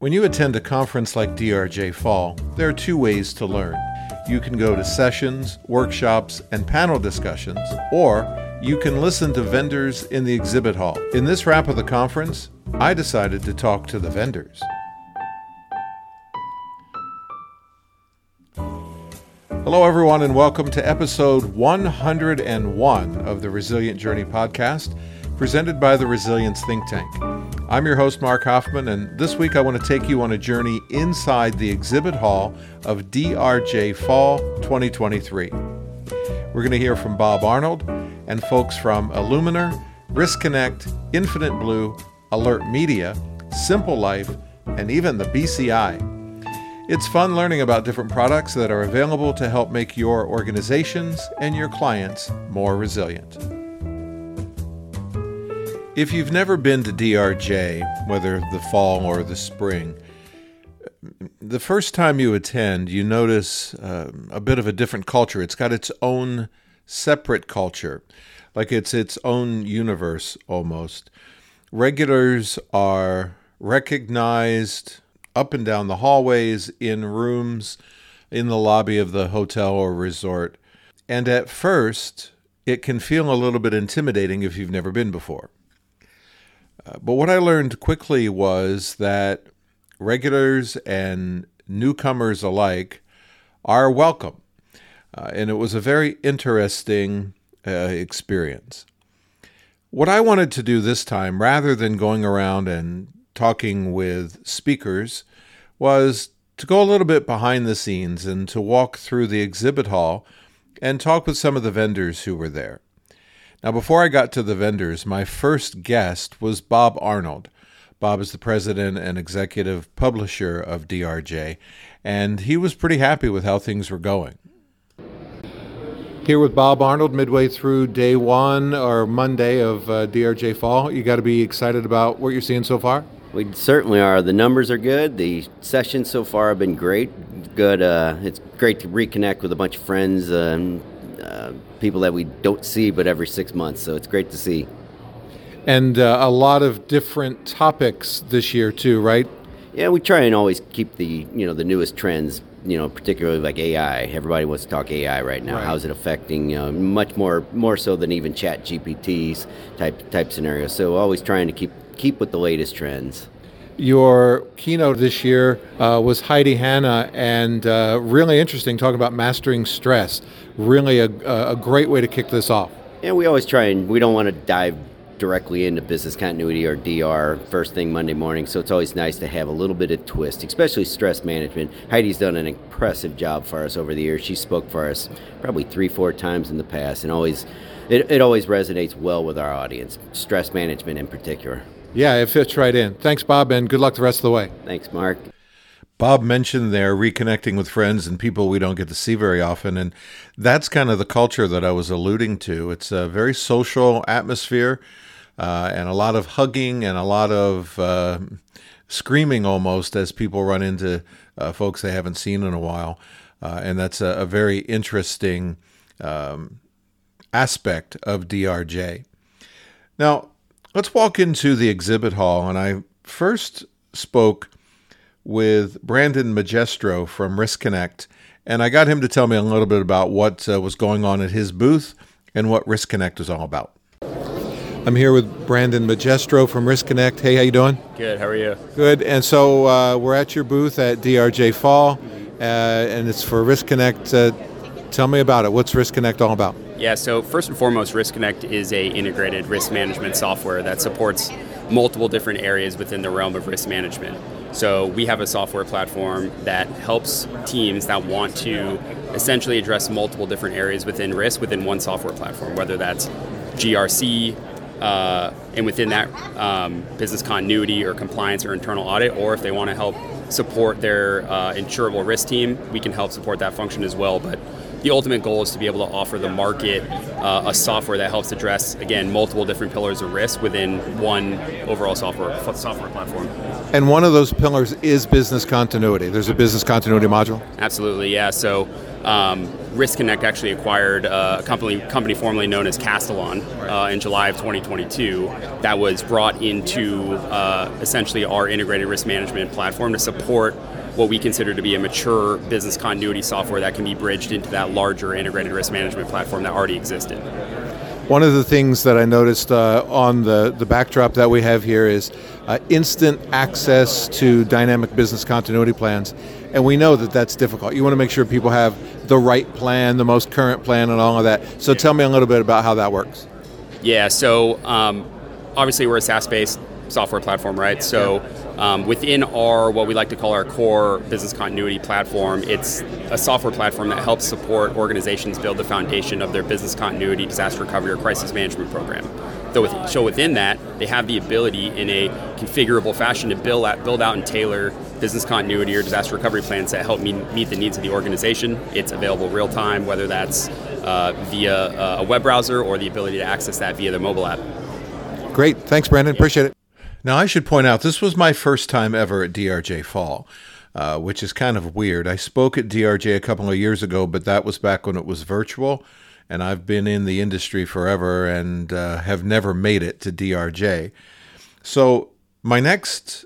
When you attend a conference like DRJ Fall, there are two ways to learn. You can go to sessions, workshops, and panel discussions, or you can listen to vendors in the exhibit hall. In this wrap of the conference, I decided to talk to the vendors. Hello, everyone, and welcome to episode 101 of the Resilient Journey podcast, presented by the Resilience Think Tank. I'm your host, Mark Hoffman, and this week I want to take you on a journey inside the exhibit hall of DRJ Fall 2023. We're going to hear from Bob Arnold and folks from Iluminr, Risk Connect, Infinite Blue, Alert Media, Simple Life, and even the BCI. It's fun learning about different products that are available to help make your organizations and your clients more resilient. If you've never been to DRJ, whether the fall or the spring, the first time you attend, you notice uh, a bit of a different culture. It's got its own separate culture, like it's its own universe almost. Regulars are recognized up and down the hallways, in rooms, in the lobby of the hotel or resort. And at first, it can feel a little bit intimidating if you've never been before. But what I learned quickly was that regulars and newcomers alike are welcome. Uh, and it was a very interesting uh, experience. What I wanted to do this time, rather than going around and talking with speakers, was to go a little bit behind the scenes and to walk through the exhibit hall and talk with some of the vendors who were there. Now, before I got to the vendors, my first guest was Bob Arnold. Bob is the president and executive publisher of DRJ, and he was pretty happy with how things were going. Here with Bob Arnold, midway through day one or Monday of uh, DRJ Fall. You got to be excited about what you're seeing so far? We certainly are. The numbers are good. The sessions so far have been great. Good. Uh, it's great to reconnect with a bunch of friends. Uh, uh, people that we don't see but every six months. So it's great to see. And uh, a lot of different topics this year too, right? Yeah, we try and always keep the you know the newest trends. You know, particularly like AI. Everybody wants to talk AI right now. Right. How's it affecting? You know, much more more so than even Chat GPTs type type scenarios. So always trying to keep keep with the latest trends. Your keynote this year uh, was Heidi Hanna, and uh, really interesting, talking about mastering stress. Really, a, a great way to kick this off. Yeah, we always try and we don't want to dive directly into business continuity or DR first thing Monday morning. So it's always nice to have a little bit of twist, especially stress management. Heidi's done an impressive job for us over the years. She spoke for us probably three, four times in the past, and always it, it always resonates well with our audience. Stress management in particular. Yeah, it fits right in. Thanks, Bob, and good luck the rest of the way. Thanks, Mark. Bob mentioned there reconnecting with friends and people we don't get to see very often. And that's kind of the culture that I was alluding to. It's a very social atmosphere uh, and a lot of hugging and a lot of uh, screaming almost as people run into uh, folks they haven't seen in a while. Uh, and that's a, a very interesting um, aspect of DRJ. Now, Let's walk into the exhibit hall. And I first spoke with Brandon Magistro from Riskonnect, and I got him to tell me a little bit about what uh, was going on at his booth and what Riskonnect is all about. I'm here with Brandon Magistro from Riskonnect. Hey, how you doing? Good. How are you? Good. And so uh, we're at your booth at DRJ Fall, uh, and it's for Riskonnect. Uh, tell me about it. What's Riskonnect all about? Yeah, so first and foremost, Riskonnect is a integrated risk management software that supports multiple different areas within the realm of risk management. So we have a software platform that helps teams that want to essentially address multiple different areas within risk within one software platform, whether that's GRC, uh, and within that um, business continuity or compliance or internal audit, or if they want to help support their uh, insurable risk team, we can help support that function as well. But the ultimate goal is to be able to offer the market uh, a software that helps address again multiple different pillars of risk within one overall software software platform. And one of those pillars is business continuity. There's a business continuity module. Absolutely, yeah. So. Um, Riskonnect actually acquired a company, company formerly known as Castellan uh, in July of 2022 that was brought into uh, essentially our integrated risk management platform to support what we consider to be a mature business continuity software that can be bridged into that larger integrated risk management platform that already existed. One of the things that I noticed uh, on the, the backdrop that we have here is uh, instant access to dynamic business continuity plans. And we know that that's difficult. You want to make sure people have the right plan, the most current plan, and all of that. So tell me a little bit about how that works. Yeah, so um, obviously we're a SaaS based software platform, right? So um, within our what we like to call our core business continuity platform, it's a software platform that helps support organizations build the foundation of their business continuity, disaster recovery, or crisis management program. So, with, so within that, they have the ability in a configurable fashion to build out, build out and tailor business continuity or disaster recovery plans that help meet, meet the needs of the organization. It's available real time, whether that's uh, via a web browser or the ability to access that via the mobile app. Great. Thanks, Brandon. Appreciate it. Now, I should point out this was my first time ever at DRJ Fall, uh, which is kind of weird. I spoke at DRJ a couple of years ago, but that was back when it was virtual, and I've been in the industry forever and uh, have never made it to DRJ. So, my next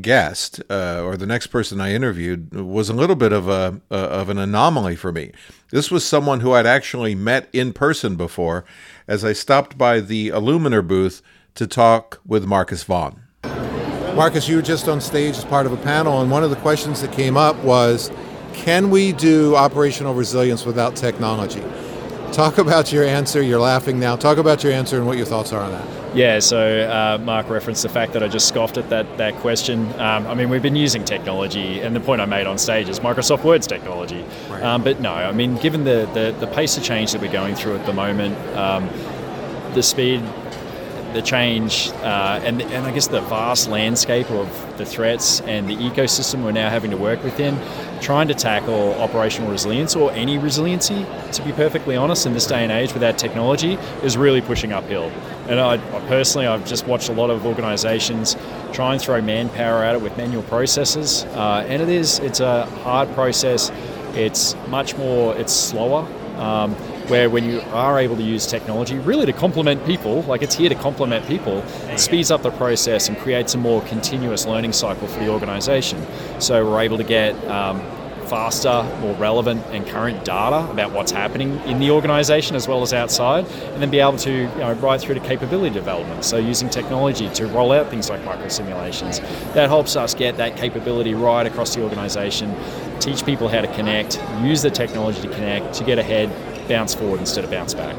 guest uh, or the next person I interviewed was a little bit of a of an anomaly for me. This was someone who I'd actually met in person before, as I stopped by the Iluminr booth to talk with Marcus Vaughn. Marcus, you were just on stage as part of a panel, and one of the questions that came up was can we do operational resilience without technology? Talk about your answer. You're laughing now. Talk about your answer and what your thoughts are on that. Yeah, so uh, Mark referenced the fact that I just scoffed at that, that question. Um, I mean, we've been using technology, and the point I made on stage is Microsoft Word's technology. Right. Um, but no, I mean, given the, the, the, pace of change that we're going through at the moment, um, the speed the change uh, and, and I guess the vast landscape of the threats and the ecosystem we're now having to work within, trying to tackle operational resilience or any resiliency, to be perfectly honest, in this day and age with our technology, is really pushing uphill. And I, I personally, I've just watched a lot of organizations try and throw manpower at it with manual processes, uh, and it is, it's a hard process. It's much more, it's slower. Um, where when you are able to use technology really to complement people, like it's here to complement people, it speeds up the process and creates a more continuous learning cycle for the organization. So we're able to get um, faster, more relevant and current data about what's happening in the organization as well as outside, and then be able to you know, right through to capability development. So using technology to roll out things like micro simulations, that helps us get that capability right across the organization, teach people how to connect, use the technology to connect, to get ahead, bounce forward instead of bounce back.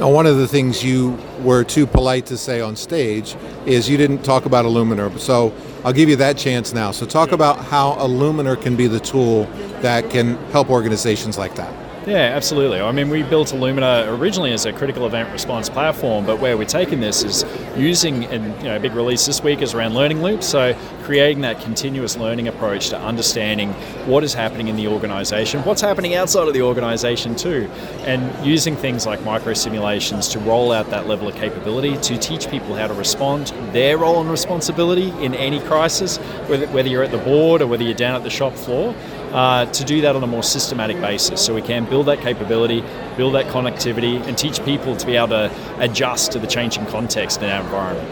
Now, one of the things you were too polite to say on stage is you didn't talk about Iluminr. So I'll give you that chance now. So talk about how Iluminr can be the tool that can help organizations like that. Yeah, absolutely. I mean, we built Iluminr originally as a critical event response platform, but where we're taking this is using, and you know, a big release this week is around learning loops. So creating that continuous learning approach to understanding what is happening in the organization, what's happening outside of the organization too, and using things like micro simulations to roll out that level of capability to teach people how to respond, their role and responsibility in any crisis, whether, whether you're at the board or whether you're down at the shop floor uh, to do that on a more systematic basis. So we can build that capability, build that connectivity, and teach people to be able to adjust to the changing context in our environment.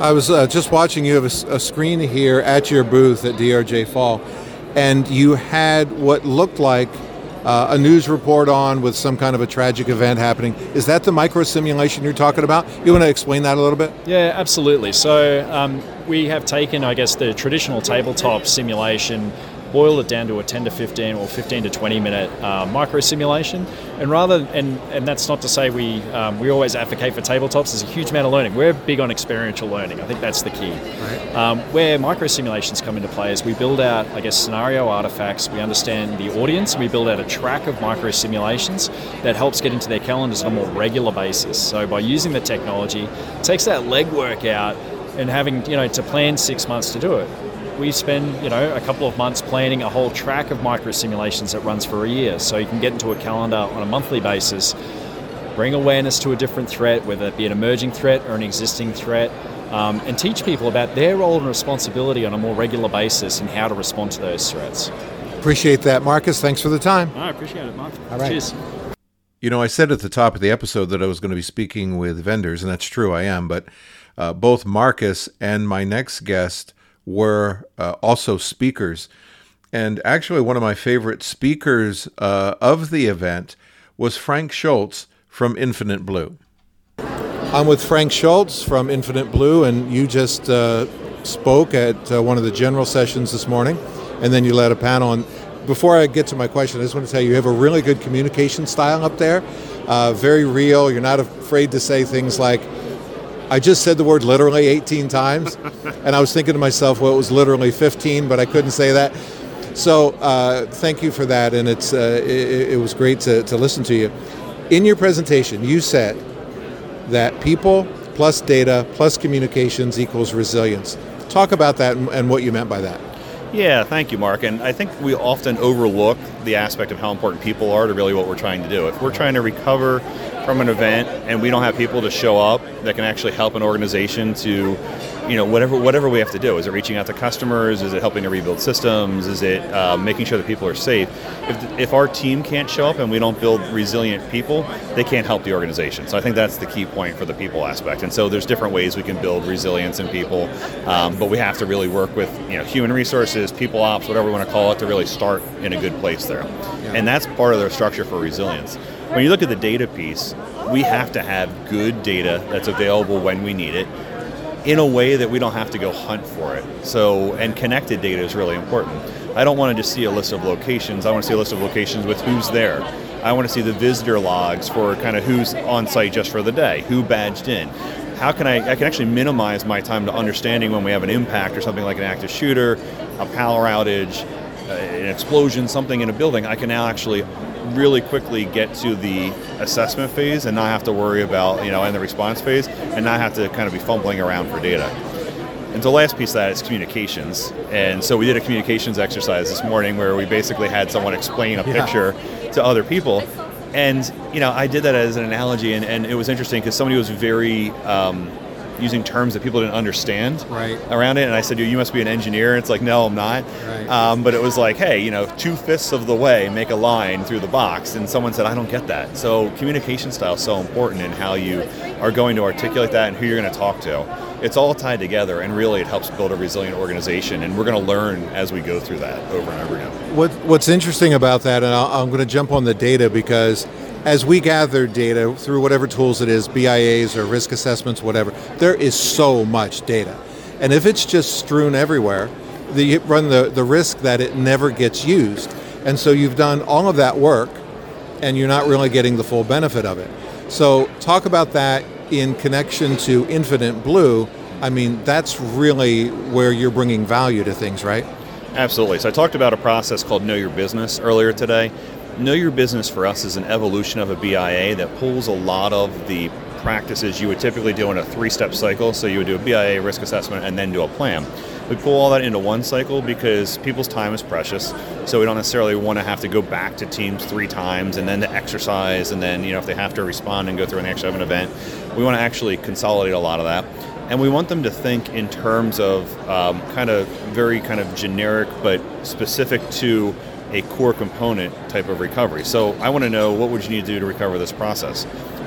I was uh, just watching you have a, a, screen here at your booth at DRJ Fall, and you had what looked like uh, a news report on with some kind of a tragic event happening. Is that the micro simulation you're talking about? You want to explain that a little bit? Yeah, absolutely. So um, we have taken, I guess, the traditional tabletop simulation boil it down to a 10 to 15 or 15 to 20 minute uh, micro simulation. And rather, and, and that's not to say we, um, we always advocate for tabletops, there's a huge amount of learning. We're big on experiential learning. I think that's the key. Right. Um, where micro simulations come into play is we build out, I guess, scenario artifacts, we understand the audience, we build out a track of micro simulations that helps get into their calendars on a more regular basis. So by using the technology, takes that legwork out and having, you know, to plan six months to do it we spend you know a couple of months planning a whole track of micro simulations that runs for a year so you can get into a calendar on a monthly basis bring awareness to a different threat whether it be an emerging threat or an existing threat um, and teach people about their role and responsibility on a more regular basis and how to respond to those threats appreciate that. Marcus, thanks for the time. I appreciate it, Mark. All right. Cheers. You know, I said at the top of the episode that I was going to be speaking with vendors, and that's true, I am. But uh, both Marcus and my next guest were uh, also speakers. And actually, one of my favorite speakers uh, of the event was Frank Schultz from Infinite Blue. I'm with Frank Schultz from Infinite Blue, and you just uh, spoke at uh, one of the general sessions this morning, and then you led a panel. And before I get to my question, I just want to tell you, you have a really good communication style up there, uh, very real. You're not afraid to say things like, I just said the word literally 18 times, and I was thinking to myself, well, it was literally 15, but I couldn't say that. So uh, thank you for that, and it's uh, it, it was great to, to listen to you. In your presentation, you said that people plus data plus communications equals resilience. Talk about that and, and what you meant by that. Yeah, thank you, Mark. And I think we often overlook the aspect of how important people are to really what we're trying to do. If we're trying to recover from an event and we don't have people to show up that can actually help an organization to you know whatever whatever we have to do is it reaching out to customers? Is it helping to rebuild systems? Is it uh, making sure that people are safe? If, if our team can't show up and we don't build resilient people they can't help the organization. So i think that's the key point for the people aspect. And so there's different ways we can build resilience in people um, but we have to really work with you know human resources people ops whatever we want to call it to really start in a good place there and that's part of their structure for resilience when you look at the data piece we have to have good data that's available when we need it in a way that we don't have to go hunt for it. So, and connected data is really important. I don't want to just see a list of locations. I want to see a list of locations with who's there. I want to see the visitor logs for kind of who's on site just for the day, who badged in. How can I, I can actually minimize my time to understanding when we have an impact or something like an active shooter, a power outage, an explosion, something in a building. I can now actually really quickly get to the assessment phase and not have to worry about, you know, in the response phase and not have to kind of be fumbling around for data. And the last piece of that is communications. And so we did a communications exercise this morning where we basically had someone explain a Yeah. picture to other people. And, you know, I did that as an analogy and, and it was interesting because somebody was very, um, using terms that people didn't understand Right. around it. And I said, you must be an engineer. And it's like, no, I'm not. Right. Um, but it was like, hey, you know, two fifths of the way, make a line through the box. And someone said, I don't get that. So communication style is so important in how you are going to articulate that and who you're going to talk to. It's all tied together, and really, it helps build a resilient organization. And we're going to learn as we go through that over and over again. What, what's interesting about that, and I'll, I'm going to jump on the data because as we gather data through whatever tools it is, BIAs or risk assessments, whatever, there is so much data. And if it's just strewn everywhere, the, you run the, the risk that it never gets used. And so you've done all of that work and you're not really getting the full benefit of it. So talk about that in connection to Infinite Blue. I mean, that's really where you're bringing value to things, right? Absolutely. So I talked about a process called Know Your Business earlier today. Know Your Business for us is an evolution of a BIA that pulls a lot of the practices you would typically do in a three step cycle. So you would do a BIA risk assessment and then do a plan. We pull all that into one cycle because people's time is precious. So we don't necessarily want to have to go back to teams three times and then to exercise and then, you know, if they have to respond and go through and actually have an event. We want to actually consolidate a lot of that and we want them to think in terms of um, kind of very kind of generic but specific to a core component type of recovery. So I want to know what would you need to do to recover this process.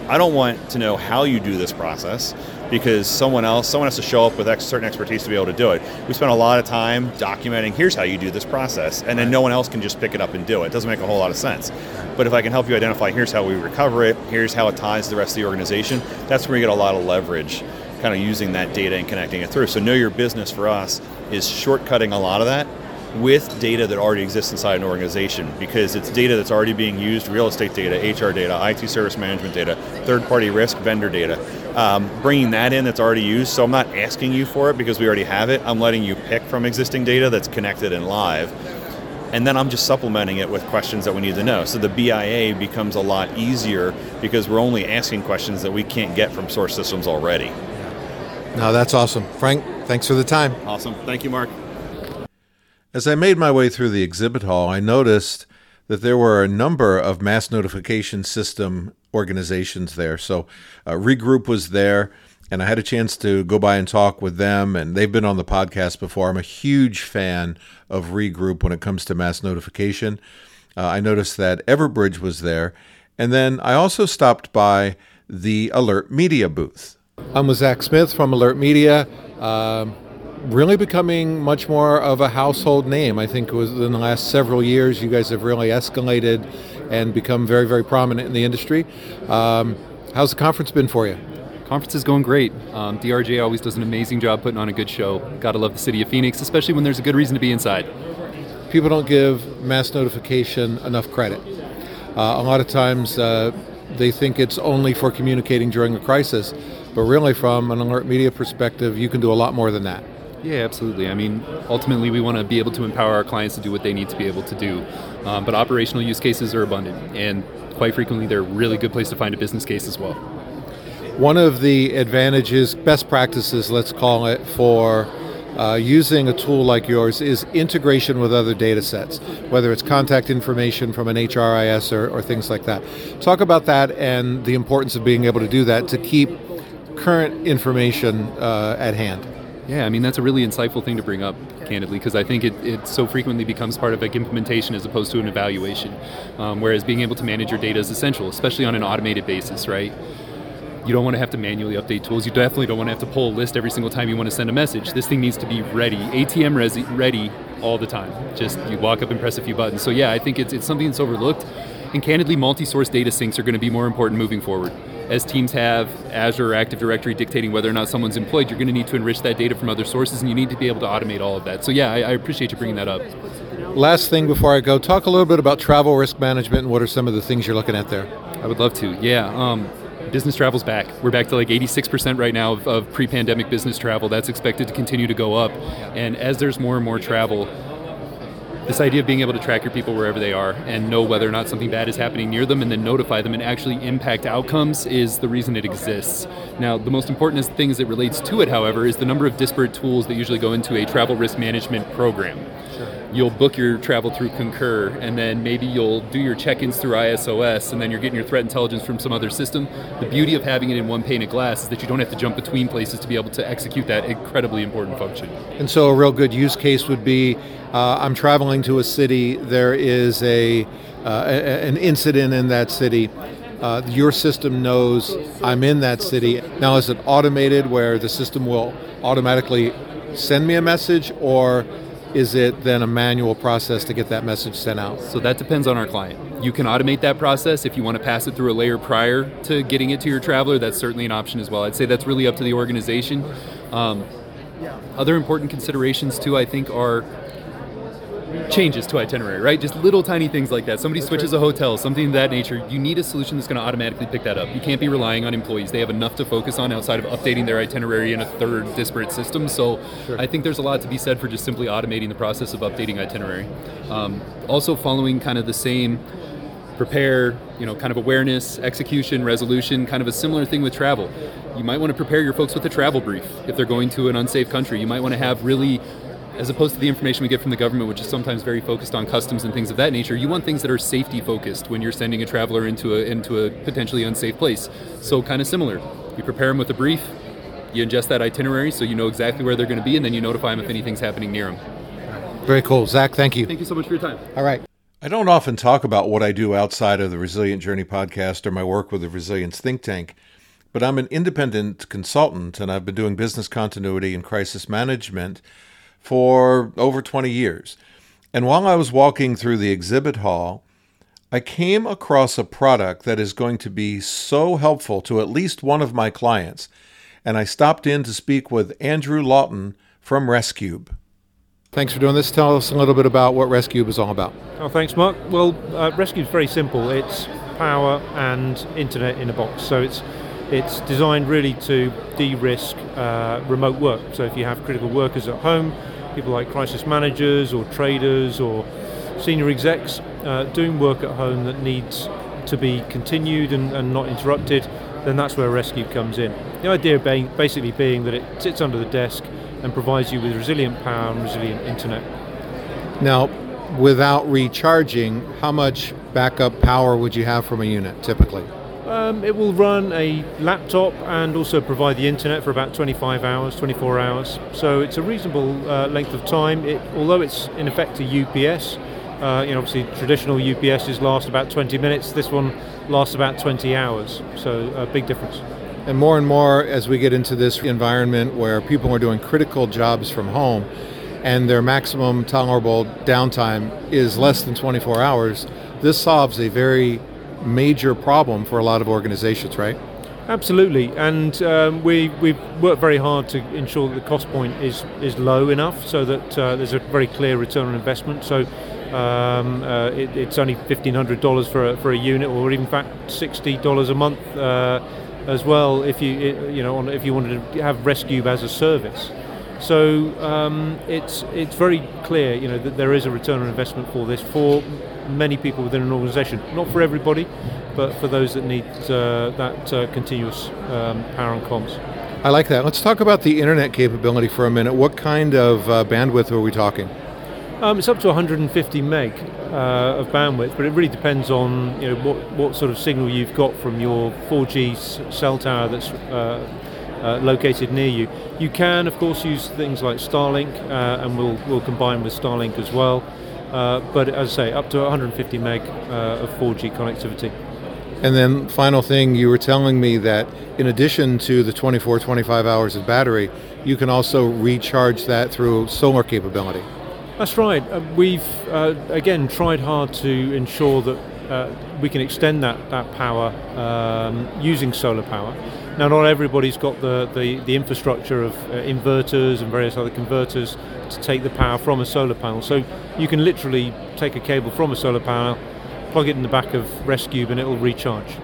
I don't want to know how you do this process because someone else, someone has to show up with ex- certain expertise to be able to do it. We spend a lot of time documenting here's how you do this process, and then no one else can just pick it up and do it. It doesn't make a whole lot of sense. But if I can help you identify here's how we recover it, here's how it ties to the rest of the organization, that's where you get a lot of leverage kind of using that data and connecting it through. So know your business for us is shortcutting a lot of that with data that already exists inside an organization because it's data that's already being used, real estate data, HR data, IT service management data, third-party risk vendor data. Um, bringing that in that's already used, so I'm not asking you for it because we already have it. I'm letting you pick from existing data that's connected and live and then I'm just supplementing it with questions that we need to know. So the BIA becomes a lot easier because we're only asking questions that we can't get from source systems already. No, that's awesome. Frank, thanks for the time. Awesome. Thank you, Mark. As I made my way through the exhibit hall, I noticed that there were a number of mass notification system organizations there. So, uh, Regroup was there, and I had a chance to go by and talk with them, and they've been on the podcast before. I'm a huge fan of Regroup when it comes to mass notification. Uh, I noticed that Everbridge was there, and then I also stopped by the Alert Media booth. I'm with Zach Smith from Alert Media. Um, really becoming much more of a household name. I think it was in the last several years, you guys have really escalated and become very, very prominent in the industry. Um, how's the conference been for you? Conference is going great. Um, DRJ always does an amazing job putting on a good show. Gotta love the city of Phoenix, especially when there's a good reason to be inside. People don't give mass notification enough credit. Uh, a lot of times uh, they think it's only for communicating during a crisis, but really, from an alert media perspective, you can do a lot more than that. Yeah, absolutely. I mean, ultimately, we want to be able to empower our clients to do what they need to be able to do. Um, but operational use cases are abundant, and quite frequently, they're a really good place to find a business case as well. One of the advantages, best practices, let's call it, for uh, using a tool like yours is integration with other data sets, whether it's contact information from an HRIS or, or things like that. Talk about that and the importance of being able to do that to keep current information uh, at hand. Yeah, I mean, that's a really insightful thing to bring up, candidly, because I think it, it so frequently becomes part of like implementation as opposed to an evaluation. Um, whereas being able to manage your data is essential, especially on an automated basis, right? You don't want to have to manually update tools. You definitely don't want to have to pull a list every single time you want to send a message. This thing needs to be ready, ATM resi- ready all the time. Just you walk up and press a few buttons. So, yeah, I think it's, it's something that's overlooked. And candidly, multi source data syncs are going to be more important moving forward as teams have Azure or Active Directory dictating whether or not someone's employed, you're going to need to enrich that data from other sources, and you need to be able to automate all of that. So, yeah, I, I appreciate you bringing that up. Last thing before I go, talk a little bit about travel risk management and what are some of the things you're looking at there? I would love to. Yeah. Um, business travel's back. We're back to like 86% right now of, of pre pandemic business travel. That's expected to continue to go up. And as there's more and more travel, this idea of being able to track your people wherever they are and know whether or not something bad is happening near them and then notify them and actually impact outcomes is the reason it exists. Now, the most important thing as it relates to it, however, is the number of disparate tools that usually go into a travel risk management program you'll book your travel through Concur, and then maybe you'll do your check-ins through ISOS, and then you're getting your threat intelligence from some other system. The beauty of having it in one pane of glass is that you don't have to jump between places to be able to execute that incredibly important function. And so, a real good use case would be: uh, I'm traveling to a city. There is a, uh, a an incident in that city. Uh, your system knows I'm in that city. Now, is it automated where the system will automatically send me a message, or is it then a manual process to get that message sent out? So that depends on our client. You can automate that process if you want to pass it through a layer prior to getting it to your traveler. That's certainly an option as well. I'd say that's really up to the organization. Um, other important considerations too, I think, are changes to itinerary, right? Just little tiny things like that. Somebody switches a hotel, something of that nature. You need a solution that's going to automatically pick that up. You can't be relying on employees. They have enough to focus on outside of updating their itinerary in a third disparate system. So sure. I think there's a lot to be said for just simply automating the process of updating itinerary. Um, also, following kind of the same prepare, you know, kind of awareness, execution, resolution, kind of a similar thing with travel. You might want to prepare your folks with a travel brief if they're going to an unsafe country. You might want to have really as opposed to the information we get from the government, which is sometimes very focused on customs and things of that nature. You want things that are safety focused when you're sending a traveler into a into a potentially unsafe place. So kind of similar. You prepare them with a brief, you ingest that itinerary so you know exactly where they're going to be, and then you notify them if anything's happening near them. Very cool, Zach. Thank you. Thank you so much for your time. All right. I don't often talk about what I do outside of the Resilient Journey podcast or my work with the Resilience Think Tank, but I'm an independent consultant and I've been doing business continuity and crisis management for over 20 years. And while I was walking through the exhibit hall, I came across a product that is going to be so helpful to at least one of my clients. And I stopped in to speak with Andrew Lawton from Rescube. Thanks for doing this. Tell us a little bit about what Rescube is all about. Oh, thanks, Mark. Well, uh, Rescube is very simple. It's power and internet in a box. So it's it's designed really to de-risk uh, remote work. So if you have critical workers at home, people like crisis managers or traders or senior execs uh, doing work at home that needs to be continued and, and, not interrupted, then that's where Rescube comes in. The idea being basically being that it sits under the desk and provides you with resilient power and resilient internet. Now, without recharging, how much backup power would you have from a unit typically? Um, it will run a laptop and also provide the internet for about 25 hours, 24 hours. So it's a reasonable uh, length of time. It, although it's in effect a UPS, uh, you know, obviously traditional UPSs last about 20 minutes. This one lasts about 20 hours. So a big difference. And more and more as we get into this environment where people are doing critical jobs from home and their maximum tolerable downtime is less than 24 hours, this solves a very major problem for a lot of organizations, right? Absolutely, and um, we we work very hard to ensure that the cost point is is low enough so that uh, there's a very clear return on investment. So um, uh, it, it's only fifteen hundred dollars for a, for a unit, or in fact sixty dollars a month uh, as well if you you know if you wanted to have Rescube as a service. So um, it's it's very clear, you know, that there is a return on investment for this for many people within an organisation. Not for everybody, but for those that need uh, that uh, continuous um, power and comms. I like that. Let's talk about the internet capability for a minute. What kind of uh, bandwidth are we talking? Um, it's up to 150 meg uh, of bandwidth, but it really depends on you know what, what sort of signal you've got from your 4G cell tower that's uh, uh, located near you. You can, of course, use things like Starlink, uh, and we'll, we'll combine with Starlink as well. Uh, but as I say, up to 150 meg uh, of 4G connectivity. And then, final thing, you were telling me that in addition to the 24, 25 hours of battery, you can also recharge that through solar capability. That's right. Uh, we've uh, again tried hard to ensure that uh, we can extend that that power um, using solar power. Now, not everybody's got the, the, the infrastructure of uh, inverters and various other converters to take the power from a solar panel. So you can literally take a cable from a solar panel, plug it in the back of Rescube, and it will recharge.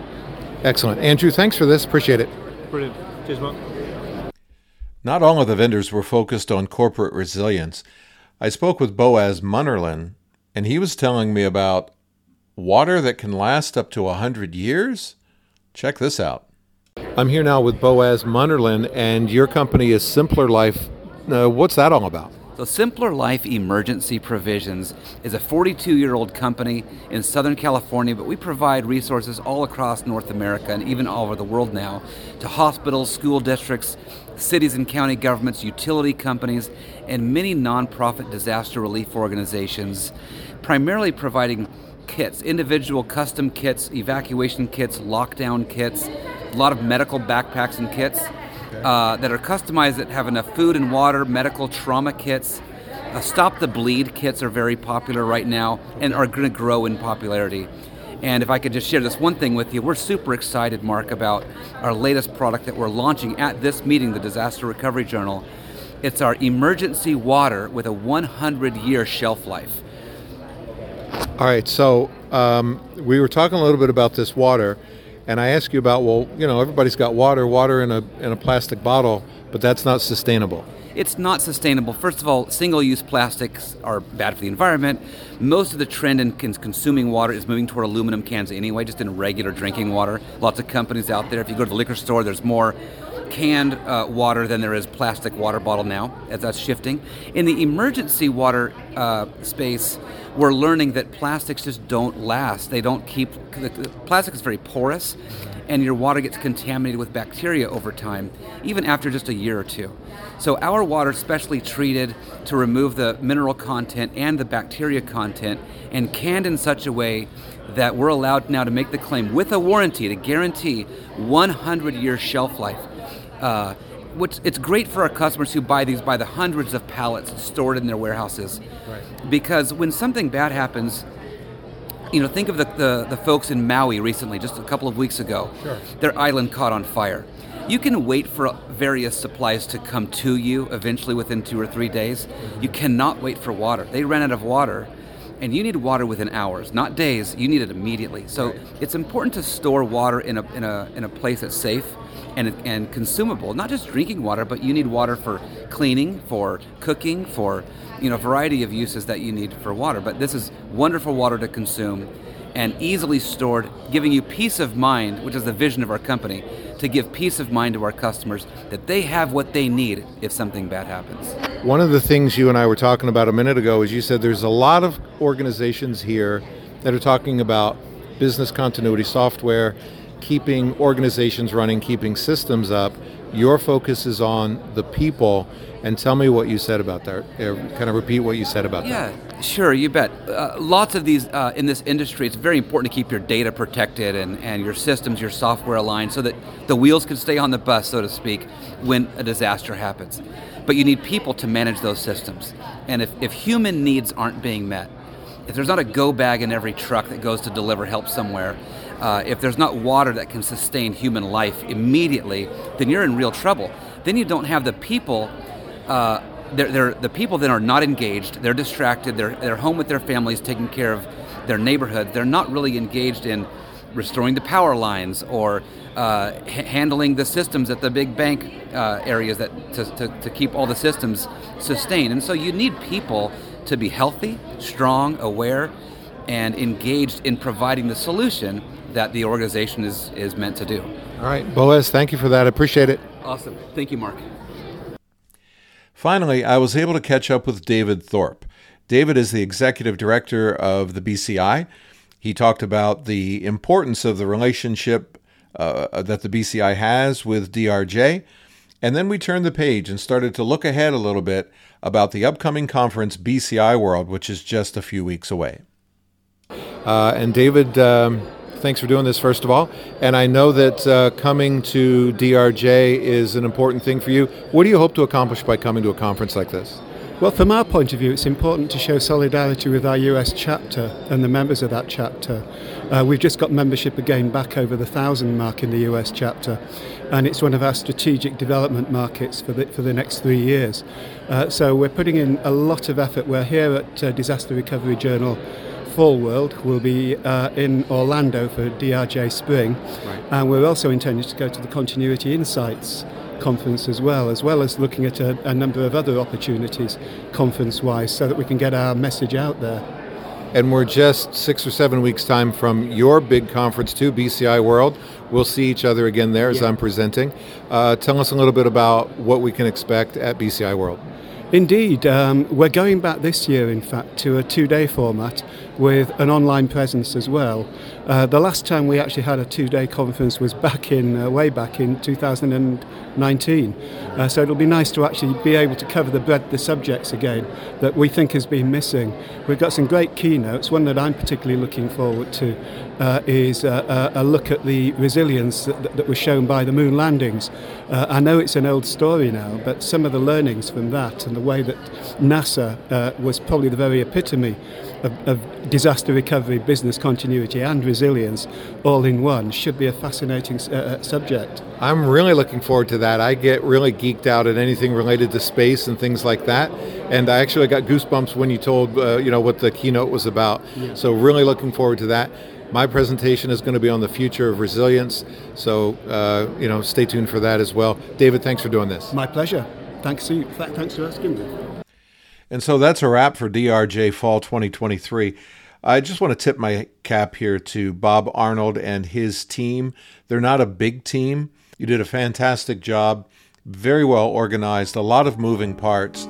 Excellent. Andrew, thanks for this. Appreciate it. Brilliant. Cheers, Mark. Not all of the vendors were focused on corporate resilience. I spoke with Boaz Munnerlyn, and he was telling me about water that can last up to 100 years. Check this out. I'm here now with Boaz Munnerlyn, and your company is Simpler Life. Uh, what's that all about? So, Simpler Life Emergency Provisions is a 42 year old company in Southern California, but we provide resources all across North America and even all over the world now to hospitals, school districts, cities and county governments, utility companies, and many nonprofit disaster relief organizations, primarily providing kits, individual custom kits, evacuation kits, lockdown kits, a lot of medical backpacks and kits uh, that are customized that have enough food and water, medical trauma kits. Uh, Stop the bleed kits are very popular right now and are going to grow in popularity. And if I could just share this one thing with you, we're super excited, Mark, about our latest product that we're launching at this meeting, the Disaster Recovery Journal. It's our emergency water with a 100 year shelf life. All right, so um, we were talking a little bit about this water, and I ask you about well, you know, everybody's got water, water in a in a plastic bottle, but that's not sustainable. It's not sustainable. First of all, single-use plastics are bad for the environment. Most of the trend in consuming water is moving toward aluminum cans anyway, just in regular drinking water. Lots of companies out there. If you go to the liquor store, there's more canned uh, water than there is plastic water bottle now, as that's shifting. In the emergency water uh, space, we're learning that plastics just don't last. They don't keep. The, the plastic is very porous, and your water gets contaminated with bacteria over time, even after just a year or two. So our water is specially treated to remove the mineral content and the bacteria content, and canned in such a way that we're allowed now to make the claim with a warranty to guarantee 100 year shelf life. Uh, which it's great for our customers who buy these by the hundreds of pallets stored in their warehouses. Right. Because when something bad happens, you know, think of the, the, the, folks in Maui recently, just a couple of weeks ago. Sure. Their island caught on fire. You can wait for various supplies to come to you eventually within two or three days. Mm-hmm. You cannot wait for water. They ran out of water and you need water within hours, not days. You need it immediately. So right. it's important to store water in a, in a, in a place that's safe and, and consumable. Not just drinking water, but you need water for cleaning, for cooking, for you know, variety of uses that you need for water. But this is wonderful water to consume and easily stored, giving you peace of mind, which is the vision of our company, to give peace of mind to our customers that they have what they need if something bad happens. One of the things you and I were talking about a minute ago is you said there's a lot of organizations here that are talking about business continuity software keeping organizations running, keeping systems up. Your focus is on the people. And tell me what you said about that. Uh, kind of repeat what you said about yeah, that. Yeah, sure, you bet. Uh, lots of these uh, in this industry, it's very important to keep your data protected and, and your systems, your software aligned so that the wheels can stay on the bus, so to speak, when a disaster happens. But you need people to manage those systems. And if, if human needs aren't being met, if there's not a go bag in every truck that goes to deliver help somewhere, uh, if there's not water that can sustain human life immediately, then you're in real trouble. Then you don't have the people. Uh, they're, they're, the people that are not engaged. They're distracted. They're, they're home with their families, taking care of their neighborhoods. They're not really engaged in restoring the power lines or uh, h- handling the systems at the big bank uh, areas that to, to, to keep all the systems sustained. And so you need people to be healthy, strong, aware, and engaged in providing the solution that the organization is, is meant to do. All right, Boaz, thank you for that. I appreciate it. Awesome. Thank you, Mark. Finally, I was able to catch up with David Thorpe. David is the executive director of the BCI. He talked about the importance of the relationship uh, that the BCI has with DRJ. And then we turned the page and started to look ahead a little bit about the upcoming conference BCI World, which is just a few weeks away. Uh, and David, um, thanks for doing this, first of all. And I know that uh, coming to DRJ is an important thing for you. What do you hope to accomplish by coming to a conference like this? Well, from our point of view, it's important to show solidarity with our US chapter and the members of that chapter. Uh, we've just got membership again back over the thousand mark in the US chapter, and it's one of our strategic development markets for the, for the next three years. Uh, so we're putting in a lot of effort. We're here at uh, Disaster Recovery Journal Fall World. We'll be uh, in Orlando for DRJ Spring, right. and we're also intending to go to the Continuity Insights conference as well, as well as looking at a, a number of other opportunities conference wise so that we can get our message out there. And we're just six or seven weeks' time from your big conference too, BCI World. We'll see each other again there as yeah. I'm presenting. Uh, tell us a little bit about what we can expect at BCI World. Indeed, um, we're going back this year, in fact, to a two day format with an online presence as well. Uh, the last time we actually had a two day conference was back in, uh, way back in 2019. Uh, so it'll be nice to actually be able to cover the breadth the subjects again that we think has been missing. We've got some great keynotes. One that I'm particularly looking forward to uh, is uh, a look at the resilience that, that, was shown by the moon landings. Uh, I know it's an old story now, but some of the learnings from that and the way that NASA uh, was probably the very epitome of, of, disaster recovery, business continuity, and resilience all in one should be a fascinating uh, uh, subject. I'm really looking forward to that. I get really geeked out at anything related to space and things like that, and I actually got goosebumps when you told uh, you know what the keynote was about. Yeah. So really looking forward to that. My presentation is going to be on the future of resilience, so uh, you know stay tuned for that as well. David, thanks for doing this. My pleasure. Thanks, you. Thanks for asking me. And so that's a wrap for DRJ Fall 2023. I just want to tip my cap here to Bob Arnold and his team. They're not a big team. You did a fantastic job, very well organized, a lot of moving parts.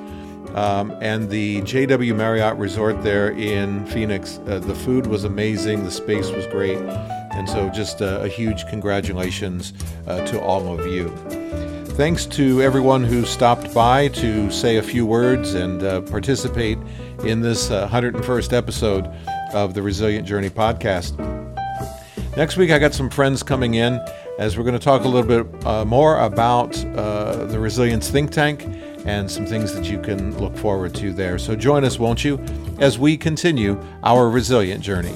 Um, and the JW Marriott Resort there in Phoenix, uh, the food was amazing, the space was great. And so, just a, a huge congratulations uh, to all of you. Thanks to everyone who stopped by to say a few words and uh, participate in this uh, 101st episode of the Resilient Journey podcast. Next week, I got some friends coming in as we're going to talk a little bit uh, more about uh, the Resilience Think Tank and some things that you can look forward to there. So join us, won't you, as we continue our resilient journey.